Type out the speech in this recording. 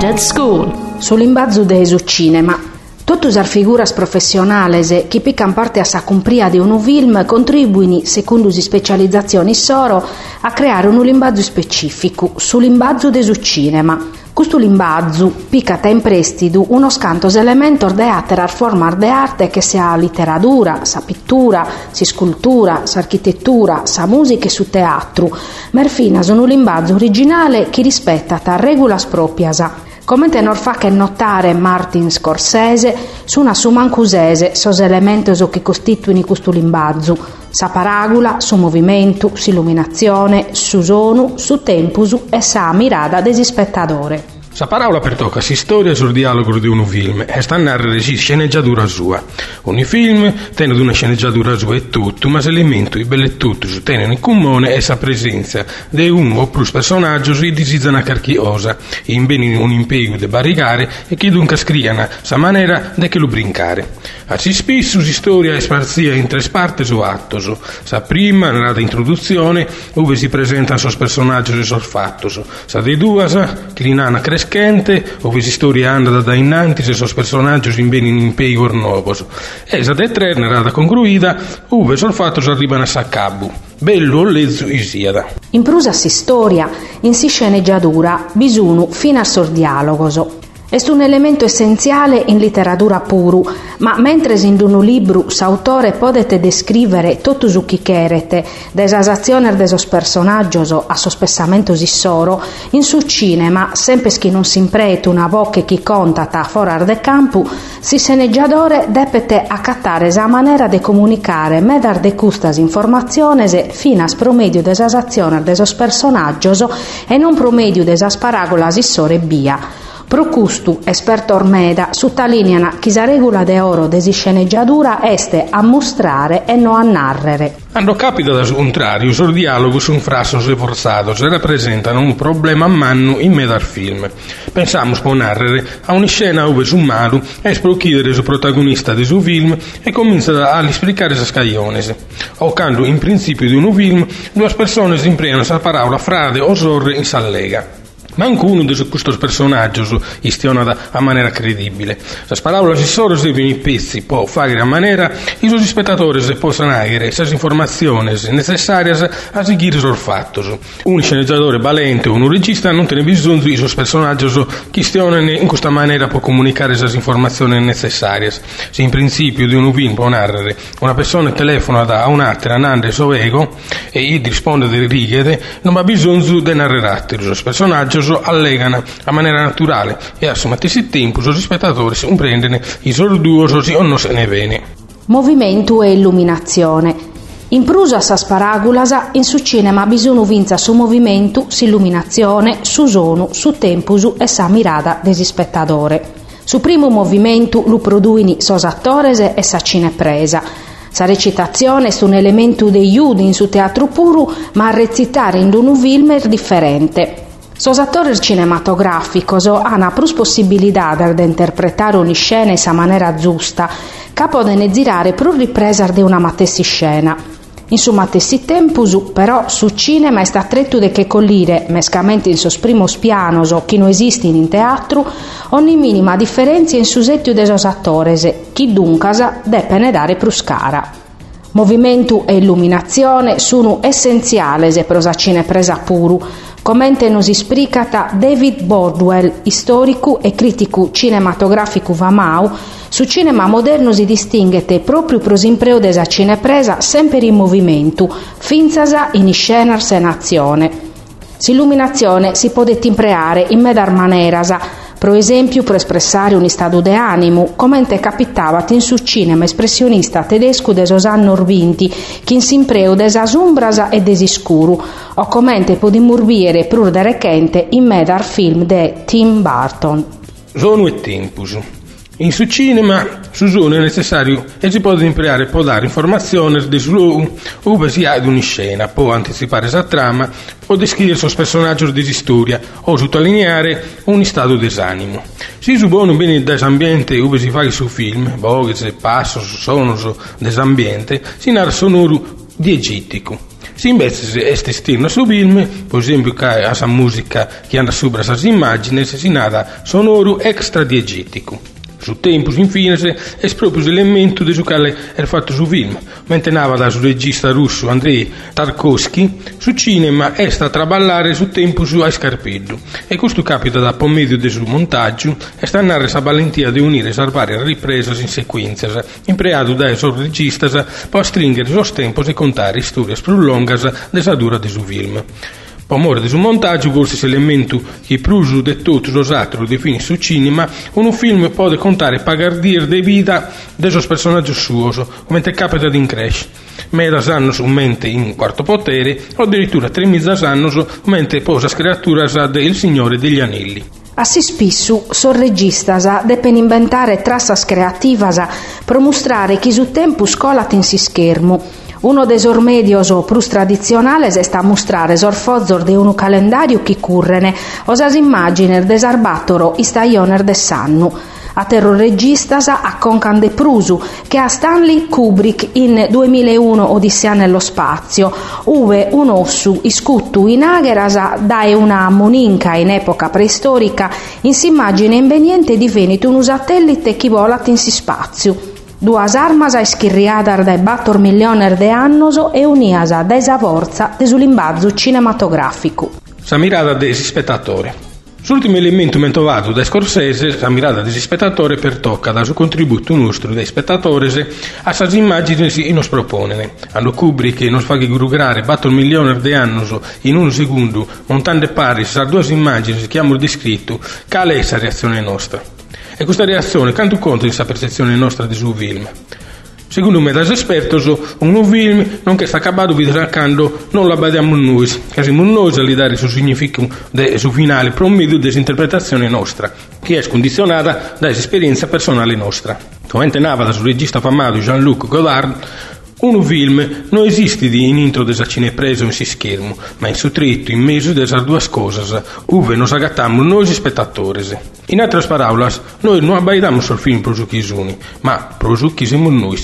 United School. Sull'imbazzo de su cinema. Tutte le figuras professionali che piccano parte a sa cumpria di un film contribuiscono, secondo le specializzazioni soro, a creare un limbazzo specifico sull'imbazzo de su cinema. Questo limbazzo piccata in prestito uno scantos elementos de atterar formar de arte che sia letteratura, sa pittura, si scultura, sa architettura, sa musica e su teatro, merfina sono un limbazzo originale che rispetta ta regolas proprias come tenor fa che notare Martin Scorsese su una sumancusese sos elementos che costituiscono questo limbazzo, sa paragula, su movimento, su illuminazione, su sonu, su tempus e sa mirada desi spettatore. Sa parola per tocca si storia sul dialogo di un film e sta a narrare si sceneggiatura sua. Ogni film tiene una sceneggiatura sua e tutto, ma se l'elemento i bellettuti su tengono in comune è sa presenza di uno o più personaggi si disizzano carchiosa, in bene un impiego di barricare e che dunque scriano sa maniera de che lo brincare. Assi spesso si storia è sparzia in tre parti o attos. Sa prima, nella introduzione, dove si presentano sos personaggi e sos fattos. Sa dei due, che l'inana cresce Kente, ove si storiando da innanti se sos personaggi in beni in impei gornovos. Esa de tre narrata concluida, uve sol fatto arrivano a Saccabu. Bello lezzo isiada. In prusa si storia, in si sceneggiatura, bisunu fino a sor dialogoso. È un elemento essenziale in letteratura puru, ma mentre in un libro s'autore potete descrivere tutto su chi desasazione de sos personaggios a sospessamento soro, in su cinema, sempre che non si imprete una voce chi contata fuori de campo, si seneggiadore depete accattare esa maniera de comunicare medar de custas informaziones fino a promedio desasazione de sos personaggios e non promedio desas paragolas issore via. Procustu, esperto ormeda, suttalineana che la regola de oro desi sceneggiatura este a mostrare e non a narrere. Hanno capito da contrario, sul dialogo su un frasso forzato se rappresentano un problema a mano in mezzo al film. Pensiamo a narrare a una scena dove su malo è sprochiedere su protagonista del suo film e comincia a esplicare le scagliones. O quando in principio di un film due persone si impregnano la parola frade o sorre in sallega. Mancuno de questi personaggi istiona a maniera credibile. Le parole solo devono i pezzi può fare a maniera che i spettatori possano avere le informazioni necessarie a seguire il fatto. Un sceneggiatore valente o un regista non tiene bisogno di questi personaggi che stionano in questa maniera può comunicare le informazioni necessarie. Se in principio di un film può narrare una persona telefona a un'altra nande suo ego e gli risponde delle righe, non ha bisogno di narrare i personaggi so allegano a maniera naturale e a stesso tempo i spettatori comprendono i sorduosi o non se ne vene. Movimento e illuminazione. In prusa sa sparagulasa, in su cinema bisogna vinza su movimento, su illuminazione, su sono, su tempusu e sa mirada desi spettatore. Su primo movimento lo produini sos attores e sa cinepresa. Sa recitazione è un elemento dei iudi in su teatro puro, ma a recitare in un film differente. Sos attori cinematograficos hanno più possibilità di interpretare ogni scena in sa maniera giusta, che possono girare più riprese di una matessi scena. In su matessi tempus, però, su cinema è sta tretto de che collire, mescamente in sos primos pianos o chi non esiste in teatro, ogni minima differenza in su settiu de sos attores, chi duncasa depene dare più scara. Movimento e illuminazione sono essenziali se prosacine presa puru, Comente nos ispricata David Bordwell, storico e critico cinematografico Vamau, su cinema moderno si distinguete proprio pro s'impreo desa cinepresa sempre in movimento, finzasa in scenars e nazione. S'illuminazione si può impreare in medar manerasa, per esempio per espressare un stato di animo, come te capitava in su cinema espressionista tedesco de Sosanno Orvinti, che in simpreu desasumbrasa e desiscuru, o come te può dimurbiere pur de recente in medar film de Tim Burton. Sono e tempus. In su cinema su zone è necessario e si può imparare può dare informazioni di su dove si ha una scena, può anticipare la trama, può descrivere il personaggio di storia o sottolineare un stato d'esanimo. Si suppone bene dell'ambiente dove si fa il suo film, voce, passo, suono dell'ambiente, si narra sonoro diegetico. Si invece este stirno su film, per esempio a musica che anda sopra sa immagini, si nada sonoro extra diegetico. Su tempus, infine, è proprio l'elemento di quale era fatto su film. Mentre nava da su regista russo Andrei Tarkovsky, su cinema è sta a traballare su tempus a scarpeddo. E questo capita da pommedio del suo montaggio e sta a narrare sa valentia di unire sa varie riprese in sequenza, impreato da esso regista per stringere sos tempos e contare storie prolungas della dura del suo film. Pomore di un montaggio, forse elemento che pruso de tutti los altri defini su cinema, un film può contare pagardir de vita de sos personaggi suos, come te capita in Crash. Medas annos mente in quarto potere, o addirittura tre mizzas annos mente posas creaturas del Signore degli Anelli. Assi spissu, sorregistas depen inventare trassas creativas pro mostrare chi su tempo scolat in si schermo, uno dei medios plus tradizionales est a mostrare sorfozor de unu calendario chi currene, osas immaginer desarbatoro istaioner de sannu. A terrorregistas a Concan de Prusu, che a Stanley Kubrick in 2001 Odissea nello spazio, uve un ossu iscuttu in agheras dae una moninca in epoca preistorica in s'immagine inveniente di Veneto un satellite chi volat in si spazio. Duas armas a ischirriadar dai battor milioner de annoso e uniasa da esa forza de sull'imbazzo cinematografico. Sa mirada desi spettatori. L'ultimo elemento mentovato da Scorsese, la mirada desi spettatori per tocca da suo contributo nostro dei spettatori a sa immagini si nos propone. Hanno Kubrick nos fa grugrare battor milioner de annoso in un secondo, montando pari sa due immagini che abbiamo descritto, qual è la reazione nostra? E questa reazione canto conto di questa percezione nostra di un film. Secondo me, das espertos, un film non che sta acabado vi sacando non la badiamo noi, che siamo noi a dare il suo significato del suo finale per un medio nostra, che è condizionata dall'esperienza personale nostra. Come nava da suo regista famoso Jean-Luc Godard, un film non esiste in intro della cinepresa in si schermo, ma in sottritto, in mezzo delle due cose, uve nos agattammo noi spettatori. In altre parole, noi non abbaidamo sul film pro ma pro siamo noi.